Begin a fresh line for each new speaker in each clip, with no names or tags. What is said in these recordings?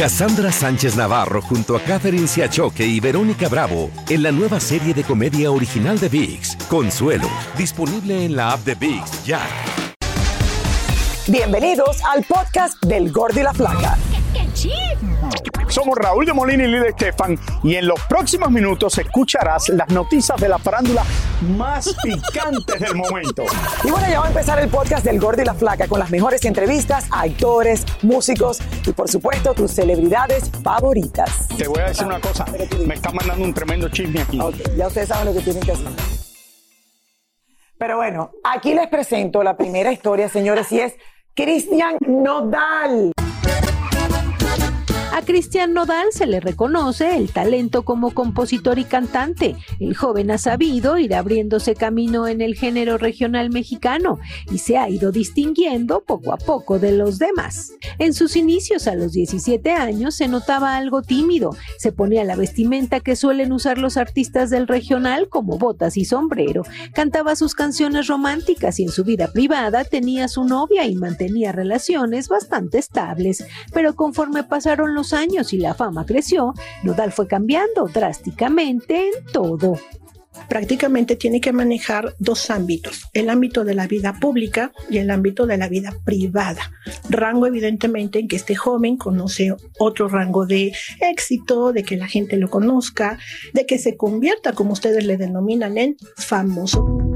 Cassandra Sánchez Navarro junto a Catherine Siachoque y Verónica Bravo en la nueva serie de comedia original de VIX, Consuelo, disponible en la app de VIX ya.
Bienvenidos al podcast del Gordi y la Flaca.
Somos Raúl de Molina y Lidia Estefan y en los próximos minutos escucharás las noticias de la farándula más picantes del momento.
Y bueno, ya va a empezar el podcast del Gordi y la Flaca con las mejores entrevistas a actores, músicos y por supuesto tus celebridades favoritas.
Te voy a decir una cosa, me está mandando un tremendo chisme aquí.
Ok, ya ustedes saben lo que tienen que hacer. Pero bueno, aquí les presento la primera historia, señores, y es Cristian Nodal.
A Cristian Nodal se le reconoce el talento como compositor y cantante. El joven ha sabido ir abriéndose camino en el género regional mexicano y se ha ido distinguiendo poco a poco de los demás. En sus inicios a los 17 años se notaba algo tímido. Se ponía la vestimenta que suelen usar los artistas del regional como botas y sombrero. Cantaba sus canciones románticas y en su vida privada tenía su novia y mantenía relaciones bastante estables. Pero conforme pasaron los años y la fama creció, Nodal fue cambiando drásticamente en todo.
prácticamente tiene que manejar dos ámbitos, el ámbito de la vida pública y el ámbito de la vida privada. Rango evidentemente en que este joven conoce otro rango de éxito, de que la gente lo conozca, de que se convierta, como ustedes le denominan, en famoso.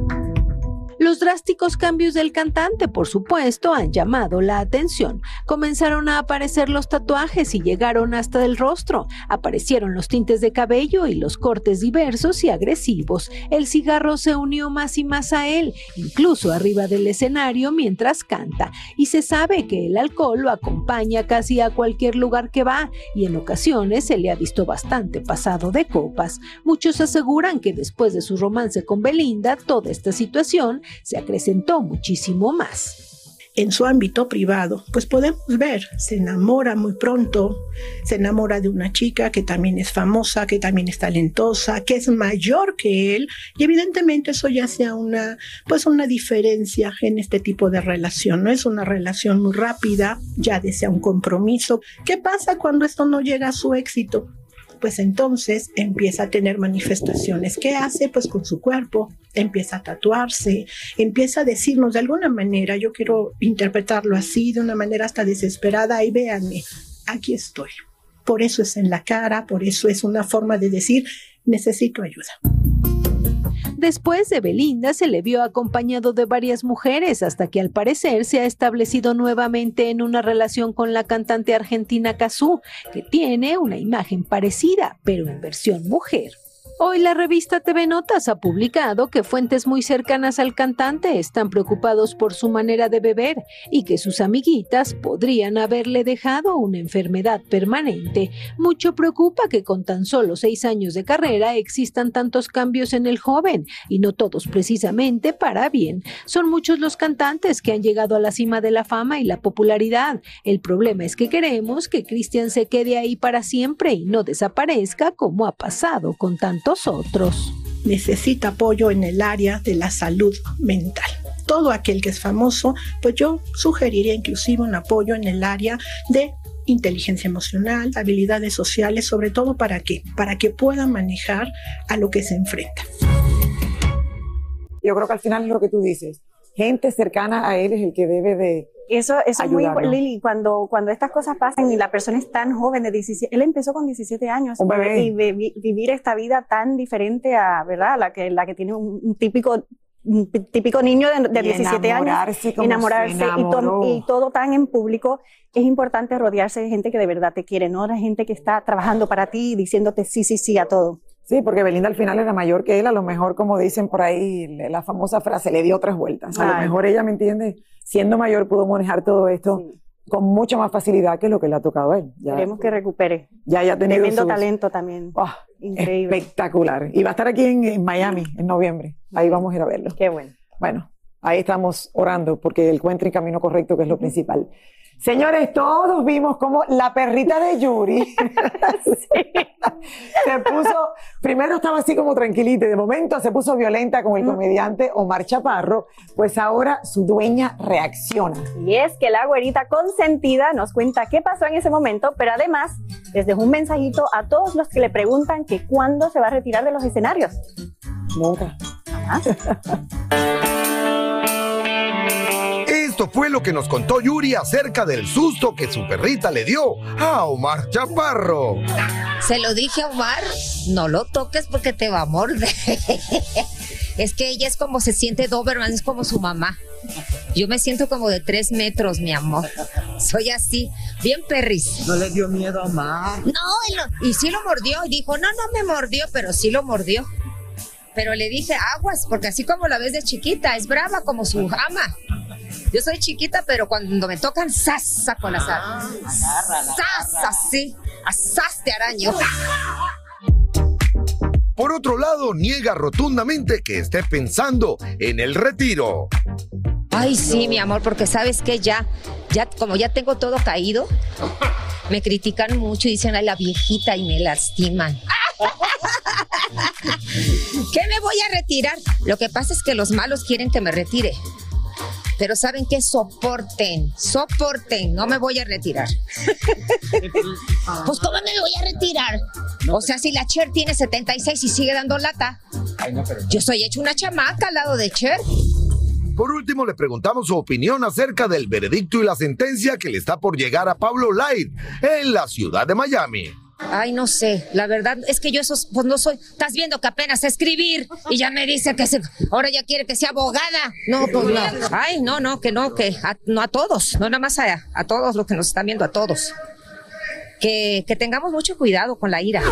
Los drásticos cambios del cantante, por supuesto, han llamado la atención. Comenzaron a aparecer los tatuajes y llegaron hasta el rostro. Aparecieron los tintes de cabello y los cortes diversos y agresivos. El cigarro se unió más y más a él, incluso arriba del escenario mientras canta. Y se sabe que el alcohol lo acompaña casi a cualquier lugar que va y en ocasiones se le ha visto bastante pasado de copas. Muchos aseguran que después de su romance con Belinda, toda esta situación se acrecentó muchísimo más.
En su ámbito privado, pues podemos ver, se enamora muy pronto, se enamora de una chica que también es famosa, que también es talentosa, que es mayor que él, y evidentemente eso ya sea una, pues una diferencia en este tipo de relación, no es una relación muy rápida, ya desea un compromiso. ¿Qué pasa cuando esto no llega a su éxito? Pues entonces empieza a tener manifestaciones. ¿Qué hace? Pues con su cuerpo, empieza a tatuarse, empieza a decirnos de alguna manera, yo quiero interpretarlo así, de una manera hasta desesperada, y véanme, aquí estoy. Por eso es en la cara, por eso es una forma de decir, necesito ayuda.
Después de Belinda se le vio acompañado de varias mujeres hasta que al parecer se ha establecido nuevamente en una relación con la cantante argentina Cazú, que tiene una imagen parecida, pero en versión mujer. Hoy la revista TV Notas ha publicado que fuentes muy cercanas al cantante están preocupados por su manera de beber y que sus amiguitas podrían haberle dejado una enfermedad permanente. Mucho preocupa que con tan solo seis años de carrera existan tantos cambios en el joven y no todos precisamente para bien. Son muchos los cantantes que han llegado a la cima de la fama y la popularidad. El problema es que queremos que Cristian se quede ahí para siempre y no desaparezca como ha pasado con tantos otros.
Necesita apoyo en el área de la salud mental. Todo aquel que es famoso, pues yo sugeriría inclusive un apoyo en el área de inteligencia emocional, habilidades sociales, sobre todo para qué? Para que pueda manejar a lo que se enfrenta.
Yo creo que al final es lo que tú dices. Gente cercana a él es el que debe de,
Eso, eso es muy. Lili, cuando, cuando estas cosas pasan y la persona es tan joven de 17, él empezó con 17 años
Un bebé.
y vi- vivir esta vida tan diferente a, ¿verdad? La que, la que tiene un, un típico un típico niño de, de
Y
17 años,
enamorarse como
enamorarse
se
y, to- y todo tan en público, es importante rodearse de gente que de verdad te quiere, no de gente que está trabajando para ti y diciéndote sí, sí, sí a todo.
Sí, porque Belinda al final era mayor que él, a lo mejor, como dicen por ahí, la famosa frase, le dio tres vueltas. A lo
Ay.
mejor ella, ¿me entiende? Siendo mayor pudo manejar todo esto.
Sí.
con mucha más facilidad que lo que le ha tocado a él. Ya,
Queremos que recupere.
ya, ya tenido
Tremendo
sus-
talento también.
Ah,
Increíble.
Espectacular. Y va a estar aquí en, en Miami en noviembre. Ahí vamos a ir a verlo.
Qué bueno.
Bueno, ahí estamos orando porque él encuentre el camino correcto, que es lo principal. Señores, todos vimos como la perrita de Yuri se puso, primero estaba así como tranquilita y de momento se puso violenta con el comediante Omar Chaparro, pues ahora su dueña reacciona.
Y es que la güerita consentida nos cuenta qué pasó en ese momento, pero además les dejó un mensajito a todos los que le preguntan que cuándo se va a retirar de los escenarios.
Nunca.
Esto fue lo que nos contó Yuri acerca del susto que su perrita le dio a Omar Chaparro.
Se lo dije a Omar, no lo toques porque te va a morder. Es que ella es como se siente Doberman, es como su mamá. Yo me siento como de tres metros, mi amor. Soy así, bien perris.
¿No le dio miedo a Omar?
No, y sí lo mordió. Y dijo, no, no me mordió, pero sí lo mordió. Pero le dije, aguas, porque así como la ves de chiquita, es brava como su ama. Yo soy chiquita, pero cuando me tocan, ¡zas! saco las alas. ¡Zas! Así, ¡zas! te araño.
Por otro lado, niega rotundamente que esté pensando en el retiro.
Ay, sí, mi amor, porque sabes que ya, ya, como ya tengo todo caído, me critican mucho y dicen, ay, la viejita y me lastiman. ¿Qué me voy a retirar? Lo que pasa es que los malos quieren que me retire. Pero saben que soporten, soporten, no me voy a retirar. pues ¿cómo me voy a retirar? O sea, si la Cher tiene 76 y sigue dando lata, yo soy hecho una chamaca al lado de Cher.
Por último, le preguntamos su opinión acerca del veredicto y la sentencia que le está por llegar a Pablo Light en la ciudad de Miami.
Ay, no sé, la verdad es que yo esos, pues no soy, estás viendo que apenas sé escribir y ya me dice que se, ahora ya quiere que sea abogada. No, pues no. Ay, no, no, que no, que a, no a todos, no nada más a, a todos los que nos están viendo, a todos. Que, que tengamos mucho cuidado con la ira.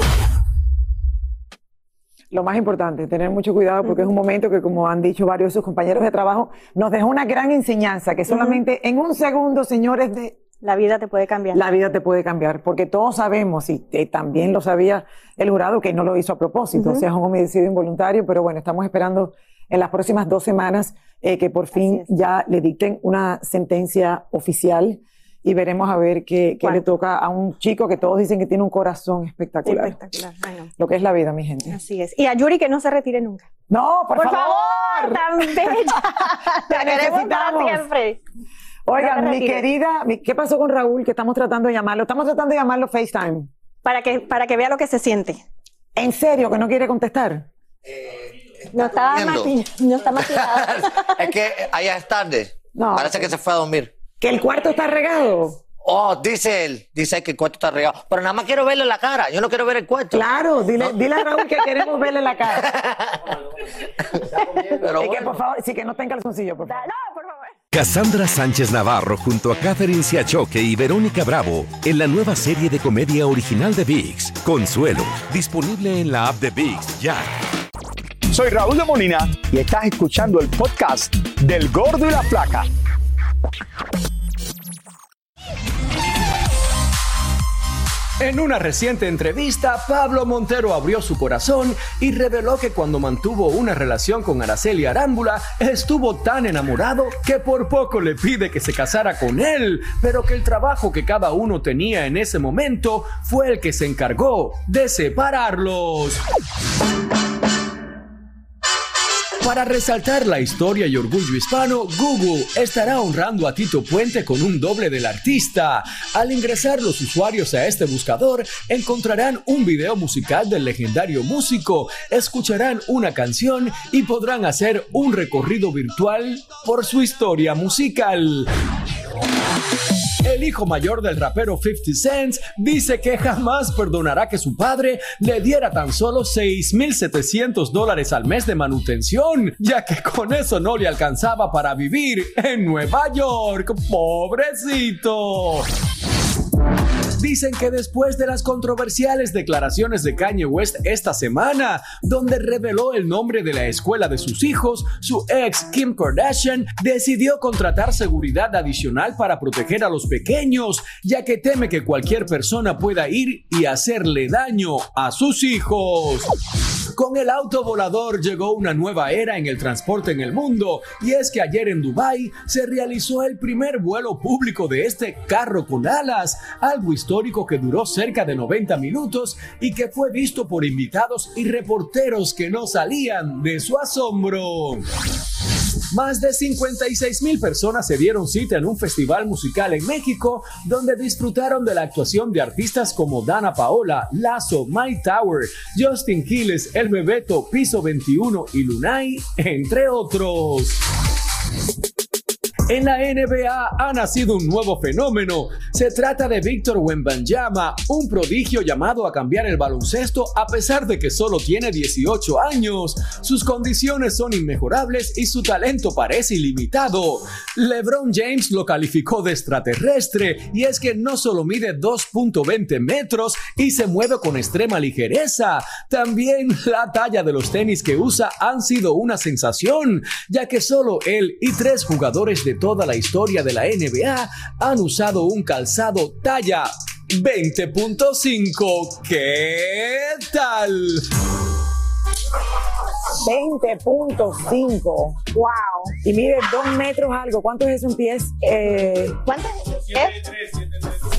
Lo más importante, tener mucho cuidado porque es un momento que, como han dicho varios de sus compañeros de trabajo, nos dejó una gran enseñanza que solamente en un segundo, señores, de
La vida te puede cambiar.
la vida te puede cambiar, porque todos sabemos, y eh, también lo sabía el jurado, que no lo hizo a propósito, o sea, es un homicidio involuntario, pero bueno, estamos esperando en las próximas dos semanas eh, que por fin ya le dicten una sentencia oficial y veremos a ver qué, qué le toca a un chico que todos dicen que tiene un corazón espectacular.
Espectacular. Ay, no.
Lo que es la vida, mi gente.
Así es. Y a Yuri que no se retire nunca.
No, por,
Por
favor.
favor, tan bella.
Te
La
necesitamos.
siempre.
Oigan,
No
mi querida, mi- ¿qué pasó con Raúl? Que estamos tratando de llamarlo. Estamos tratando de llamarlo FaceTime.
Para que, para que vea lo que se siente.
¿En serio que no quiere contestar?
No está, maqui- no está maquillado.
Es que allá es tarde.
No.
Parece que se fue a dormir.
Que el cuarto está regado.
Oh, dice él. Dice que el cuarto está regado. Pero nada más quiero verle la cara. Yo no quiero ver el cuarto.
Claro, dile, dile a Raúl que queremos verle la cara.
Pero
Y que por favor, sí que no tenga calzoncillo, por favor.
No, por favor.
Cassandra Sánchez Navarro junto a Catherine Siachoque y Verónica Bravo en la nueva serie de comedia original de VIX, Consuelo, disponible en la app de VIX ya.
Soy Raúl de Molina y estás escuchando el podcast del Gordo y la Flaca.
En una reciente entrevista, Pablo Montero abrió su corazón y reveló que cuando mantuvo una relación con Araceli Arámbula, estuvo tan enamorado que por poco le pide que se casara con él, pero que el trabajo que cada uno tenía en ese momento fue el que se encargó de separarlos. Para resaltar la historia y orgullo hispano, Google estará honrando a Tito Puente con un doble del artista. Al ingresar los usuarios a este buscador, encontrarán un video musical del legendario músico, escucharán una canción y podrán hacer un recorrido virtual por su historia musical. El hijo mayor del rapero 50 Cent dice que jamás perdonará que su padre le diera tan solo 6.700 dólares al mes de manutención, ya que con eso no le alcanzaba para vivir en Nueva York. ¡Pobrecito! Dicen que después de las controversiales declaraciones de Kanye West esta semana, donde reveló el nombre de la escuela de sus hijos, su ex Kim Kardashian decidió contratar seguridad adicional para proteger a los pequeños, ya que teme que cualquier persona pueda ir y hacerle daño a sus hijos. Con el auto volador llegó una nueva era en el transporte en el mundo y es que ayer en Dubai se realizó el primer vuelo público de este carro con alas, algo histórico que duró cerca de 90 minutos y que fue visto por invitados y reporteros que no salían de su asombro. Más de 56 mil personas se dieron cita en un festival musical en México donde disfrutaron de la actuación de artistas como Dana Paola, Lazo, My Tower, Justin Quiles, El Bebeto, Piso 21 y Lunay, entre otros. En la NBA ha nacido un nuevo fenómeno. Se trata de Víctor Wembanyama, un prodigio llamado a cambiar el baloncesto a pesar de que solo tiene 18 años. Sus condiciones son inmejorables y su talento parece ilimitado. LeBron James lo calificó de extraterrestre y es que no solo mide 2.20 metros y se mueve con extrema ligereza, también la talla de los tenis que usa han sido una sensación, ya que solo él y tres jugadores de toda la historia de la NBA han usado un calzado talla 20.5. ¿Qué tal?
20.5. Wow. Y mide dos metros algo. ¿Cuánto es eso en pies? Eh,
¿Cuánto? ¿Eh?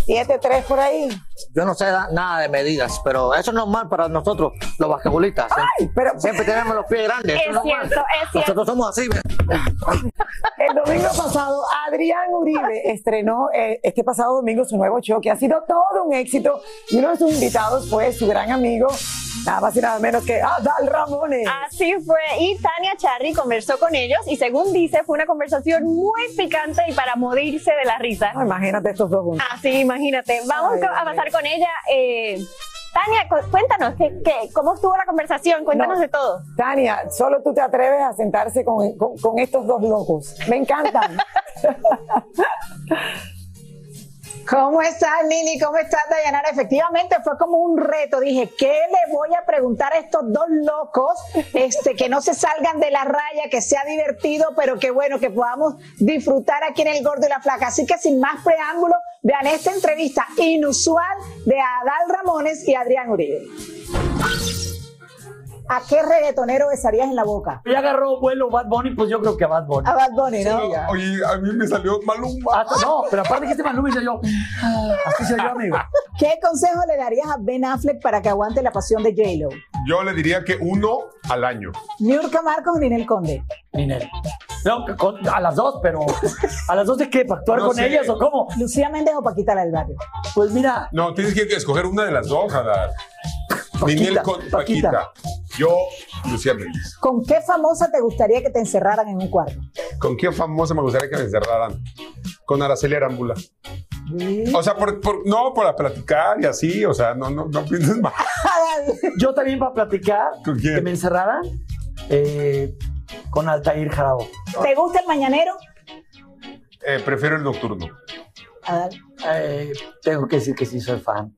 7.3 por ahí.
Yo no sé da- nada de medidas, pero eso es normal para nosotros, los basquetbolistas.
Ay, pero
Siempre tenemos los pies grandes. eso
Es
normal.
cierto, es cierto.
Nosotros somos así. ¿ves?
el domingo pasado, Adrián Uribe estrenó eh, este pasado domingo su nuevo show que ha sido todo un éxito. Y uno de sus invitados fue su gran amigo, nada más y nada menos que Adal Ramones.
Así fue. Y Tania Charry conversó con ellos y según dice fue una conversación muy picante y para morirse de la risa.
Imagínate estos dos juntos.
Así, imagínate. Vamos
Ay,
a pasar con ella. Eh, Tania, cu- cuéntanos, ¿qué, qué- cómo estuvo la conversación? Cuéntanos
No.
de todo.
Tania, solo tú te atreves a sentarse con, con- con estos dos locos. Me encantan.
¿Cómo estás, Lili? ¿Cómo estás, Dayanara? Efectivamente, fue como un reto. Dije, ¿qué le voy a preguntar a estos dos locos? Este, que no se salgan de la raya, que sea divertido, pero que bueno, que podamos disfrutar aquí en El Gordo y la Flaca. Así que sin más preámbulo, vean esta entrevista inusual de Adal Ramones y Adrián Uribe. ¿A qué reggaetonero besarías en la boca?
Ya agarró vuelo Bad Bunny, pues yo creo que a Bad Bunny.
A Bad Bunny, ¿no?
Sí, ya.
Oye, a mí me salió Maluma.
Hasta- no, pero aparte que este Maluma hice yo. Así soy yo, amigo.
¿Qué consejo le darías a Ben Affleck para que aguante la pasión de J-Lo?
Yo le diría que uno al año.
¿Niurka Marcos o Ninel Conde?
Ninel. No, con- a las dos, pero ¿a las dos de qué? ¿Para actuar
No
con
sé.
ellas o cómo?
¿Lucía Méndez o Paquita la del barrio?
Pues mira,
No, tienes que escoger una de las dos, Adar. Ninel con
Paquita.
Paquita. Yo, Lucía Méndez.
¿Con qué famosa te gustaría que te encerraran en un cuarto?
¿Con qué famosa me gustaría que me encerraran? Con Araceli Arámbula. O sea, por, por- no para platicar y así, o sea, no, no, no pienses mal.
yo también para platicar,
¿Con quién?
que me encerraran eh, con Altair Jarabo.
¿Te gusta el mañanero?
Eh, prefiero el nocturno.
Adal,
Eh, tengo que decir que sí soy fan.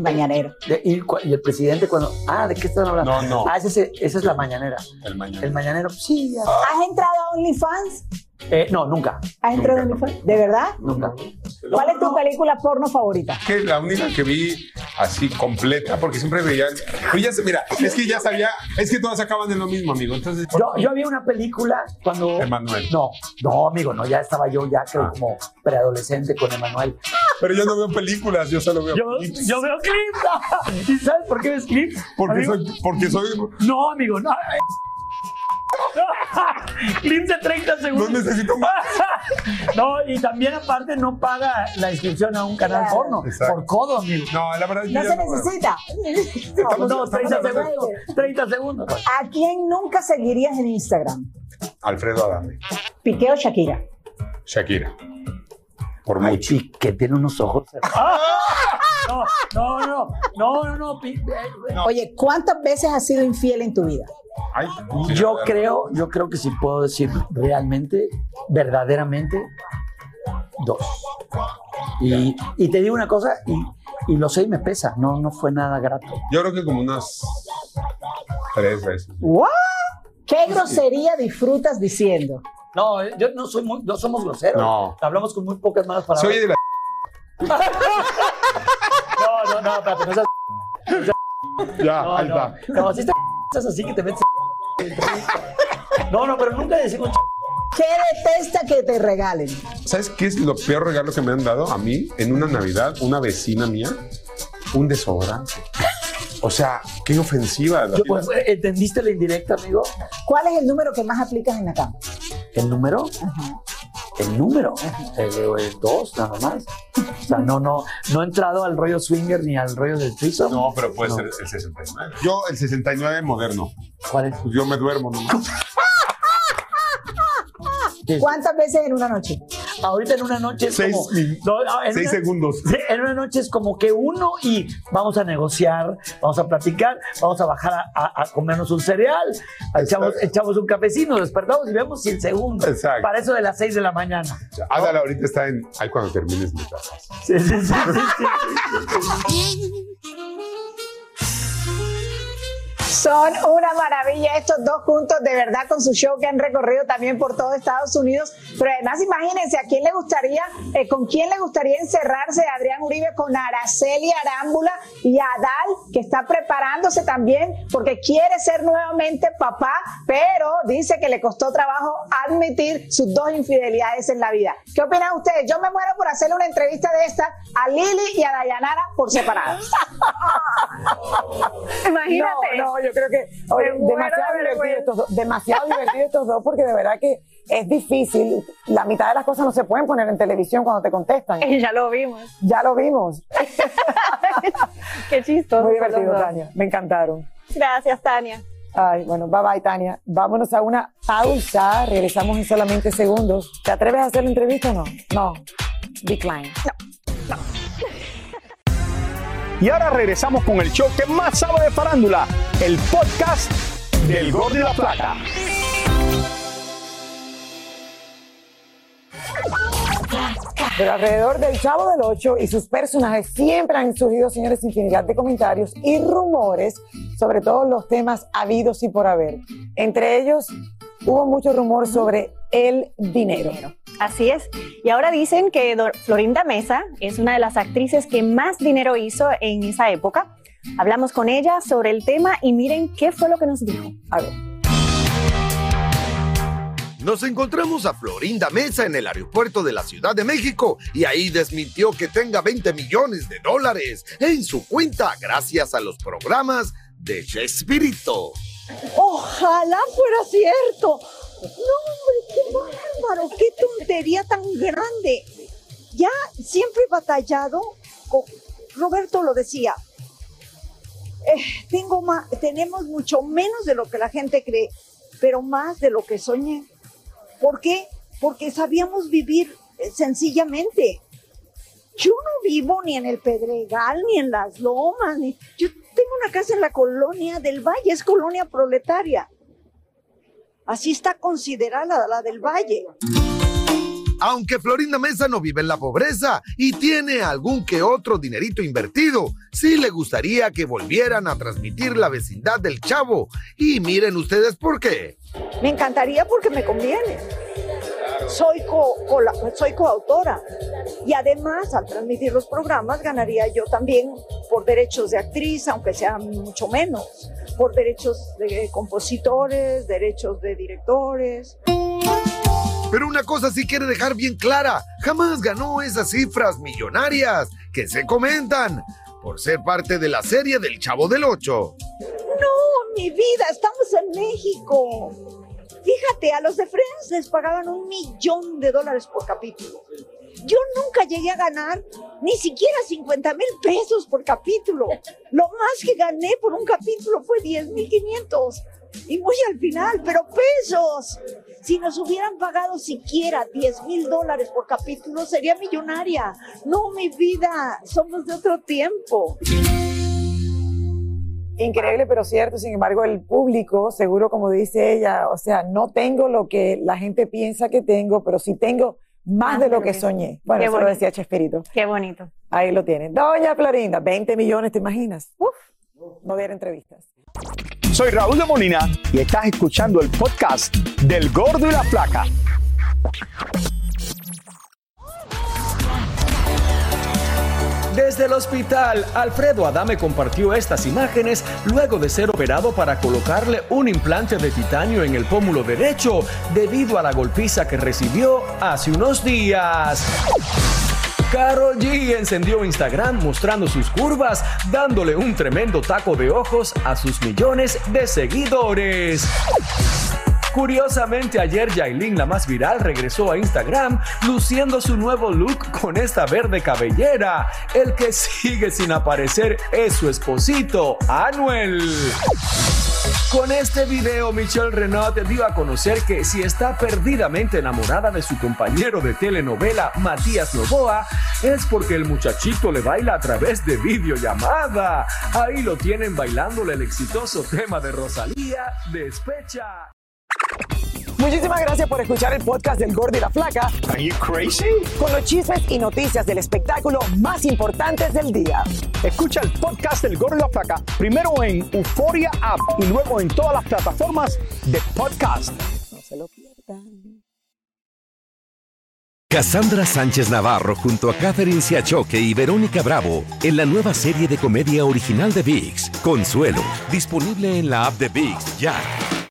Mañanero.
De- y, el presidente cuando... Ah, ¿de qué están hablando?
No, no.
Ah, ese es- esa es la mañanera.
El mañana.
El mañanero, sí. ya.
¿Has entrado a OnlyFans?
Eh, no, nunca.
¿Has entrado a OnlyFans? ¿De verdad?
Nunca.
¿Cuál es tu película porno favorita?
Que la única que vi así completa, porque siempre veía. Pues ya se- mira, es que ya sabía, es que todas acaban en lo mismo, amigo. Entonces,
Yo, yo había una película cuando...
Emanuel.
No, no, amigo, no, ya estaba yo ya creo como preadolescente con Emanuel.
Pero yo no veo películas, yo solo veo
Yo,
clips.
yo veo clips. ¿Y sabes por qué ves clips?
Porque
Amigo,
soy, porque soy.
No, amigo, no. Clips de 30 segundos.
No necesito más.
No, y también aparte no paga la inscripción a un canal
Claro.
porno.
Exacto.
Por codo, amigo.
No, la verdad, yo
No
ya
se
no
necesita.
Estamos-
No, 30
estamos hablando-
segundos. 30 segundos.
¿A quién nunca seguirías en Instagram?
Alfredo Adame.
¿Piqué o Shakira?
Shakira. Por
Ay,
mucho.
que tiene unos ojos. ¡Ah! No, no, no, no, no, no.
Oye, ¿cuántas veces has sido infiel en tu vida?
Ay,
Yo creo, yo creo que sí puedo decir realmente, verdaderamente, dos. Y, y te digo una cosa, y y lo sé y me pesa. No, no fue nada grato.
Yo creo que como unas tres veces.
¿What? ¿Qué grosería disfrutas diciendo?
No, yo no soy muy, no somos groseros.
No.
Hablamos con muy pocas malas palabras.
Soy de la.
No, no, no, espérate, no seas.
Ya,
No,
ahí
no.
está.
No, si estás así que te metes. No, no, pero nunca decimos.
¿Qué detesta que te regalen?
¿Sabes qué es lo peor regalo que me han dado a mí en una Navidad? Una vecina mía, un desodorante. O sea, qué ofensiva.
Yo, pues, ¿Entendiste la indirecta, amigo?
¿Cuál es el número que más aplicas en la cama?
¿El número? El número. El, el dos, nada más. O sea, no, no, no he entrado al rollo swinger ni al rollo del threesome.
No, pero puede
No.
ser el 69. Yo, el 69 moderno.
¿Cuál es?
Pues yo me duermo. ¿no?
¿Cuántas veces en una noche?
Ahorita en una noche es
Seis
como... No, no, en
seis
una-
segundos.
En una noche es como que uno y vamos a negociar, vamos a platicar, vamos a bajar a, a- a comernos un cereal, echamos, echamos un cafecino, despertamos y vemos si el segundo.
Exacto.
Para eso de las 6 de la mañana.
Ándale, ahorita está en. Ahí cuando termines me casas.
Sí, sí, sí, sí, sí.
Son una maravilla estos dos juntos, de verdad, con su show que han recorrido también por todo Estados Unidos. Pero además, imagínense, ¿a quién le gustaría, eh, con quién le gustaría encerrarse Adrián Uribe con Araceli Arámbula y Adal, que está preparándose también porque quiere ser nuevamente papá, pero dice que le costó trabajo admitir sus dos infidelidades en la vida. ¿Qué opinan ustedes? Yo me muero por hacerle una entrevista de esta a Lili y a Dayanara por separado.
Imagínate.
No, no, yo creo que oye, demasiado
de
divertido estos dos, demasiado divertido estos dos, porque de verdad que es difícil. La mitad de las cosas no se pueden poner en televisión cuando te contestan.
Ya lo vimos.
Ya lo vimos.
Qué chistoso.
Muy divertido,
dos.
Tania. Me encantaron.
Gracias, Tania.
Ay, bueno, bye bye, Tania. Vámonos a una pausa. Regresamos en solamente segundos. ¿Te atreves a hacer la entrevista o no? No. Decline.
Y ahora regresamos con el show que más sabe de farándula, el podcast del Gol de la Plata.
Pero alrededor del Chavo del Ocho y sus personajes siempre han surgido, señores, infinidad de comentarios y rumores sobre todos los temas habidos y por haber. Entre ellos, hubo mucho rumor sobre el dinero.
Así es. Y ahora dicen que Florinda Mesa es una de las actrices que más dinero hizo en esa época. Hablamos con ella sobre el tema y miren qué fue lo que nos dijo.
A ver.
Nos encontramos a Florinda Mesa en el aeropuerto de la Ciudad de México y ahí desmintió que tenga 20 millones de dólares en su cuenta gracias a los programas de Chespirito.
Ojalá fuera cierto. No, hombre, qué bárbaro, qué tontería tan grande. Ya siempre he batallado, Roberto lo decía, eh, tengo ma- tenemos mucho menos de lo que la gente cree, pero más de lo que soñé. ¿Por qué? Porque sabíamos vivir eh, sencillamente. Yo no vivo ni en el Pedregal, ni en las lomas. Yo tengo una casa en la colonia del Valle, es colonia proletaria. Así está considerada la del Valle.
Aunque Florinda Mesa no vive en la pobreza y tiene algún que otro dinerito invertido, sí le gustaría que volvieran a transmitir la vecindad del chavo. Y miren ustedes por qué.
Me encantaría porque me conviene. Soy, co- soy coautora. Y además, al transmitir los programas, ganaría yo también por derechos de actriz, aunque sean mucho menos, por derechos de compositores, derechos de directores.
Pero una cosa sí quiere dejar bien clara, jamás ganó esas cifras millonarias que se comentan por ser parte de la serie del Chavo del Ocho.
No, mi vida, estamos en México. Fíjate, a los de Friends les pagaban un millón de dólares por capítulo. Yo nunca llegué a ganar ni siquiera 50 mil pesos por capítulo. Lo más que gané por un capítulo fue 10 mil 500. Y muy al final, pero pesos. Si nos hubieran pagado siquiera 10 mil dólares por capítulo, sería millonaria. No, mi vida, somos de otro tiempo.
Increíble, pero cierto. Sin embargo, el público, seguro como dice ella, o sea, no tengo lo que la gente piensa que tengo, pero sí tengo más de lo que soñé. Bueno, eso lo decía Chespirito.
Qué bonito.
Ahí lo tienen. Doña Florinda, 20 millones, ¿te imaginas? Uf, no hubiera entrevistas.
Soy Raúl de Molina y estás escuchando el podcast del Gordo y la Flaca.
Desde el hospital, Alfredo Adame compartió estas imágenes luego de ser operado para colocarle un implante de titanio en el pómulo derecho debido a la golpiza que recibió hace unos días. Karol G encendió Instagram mostrando sus curvas, dándole un tremendo taco de ojos a sus millones de seguidores. Curiosamente, ayer Yailin, la más viral, regresó a Instagram luciendo su nuevo look con esta verde cabellera. El que sigue sin aparecer es su esposito, Anuel. Con este video, Michelle Renaud dio a conocer que si está perdidamente enamorada de su compañero de telenovela, Matías Novoa, es porque el muchachito le baila a través de videollamada. Ahí lo tienen bailándole el exitoso tema de Rosalía, Despecha.
Muchísimas gracias por escuchar el podcast del Gordo y la Flaca.
Are you crazy?
Con los chismes y noticias del espectáculo más importantes del día.
Escucha el podcast del Gordo y la Flaca primero en Euforia App y luego en todas las plataformas de podcast.
No se lo pierdan.
Cassandra Sánchez Navarro junto a Catherine Siachoque y Verónica Bravo en la nueva serie de comedia original de VIX, Consuelo, disponible en la app de VIX ya.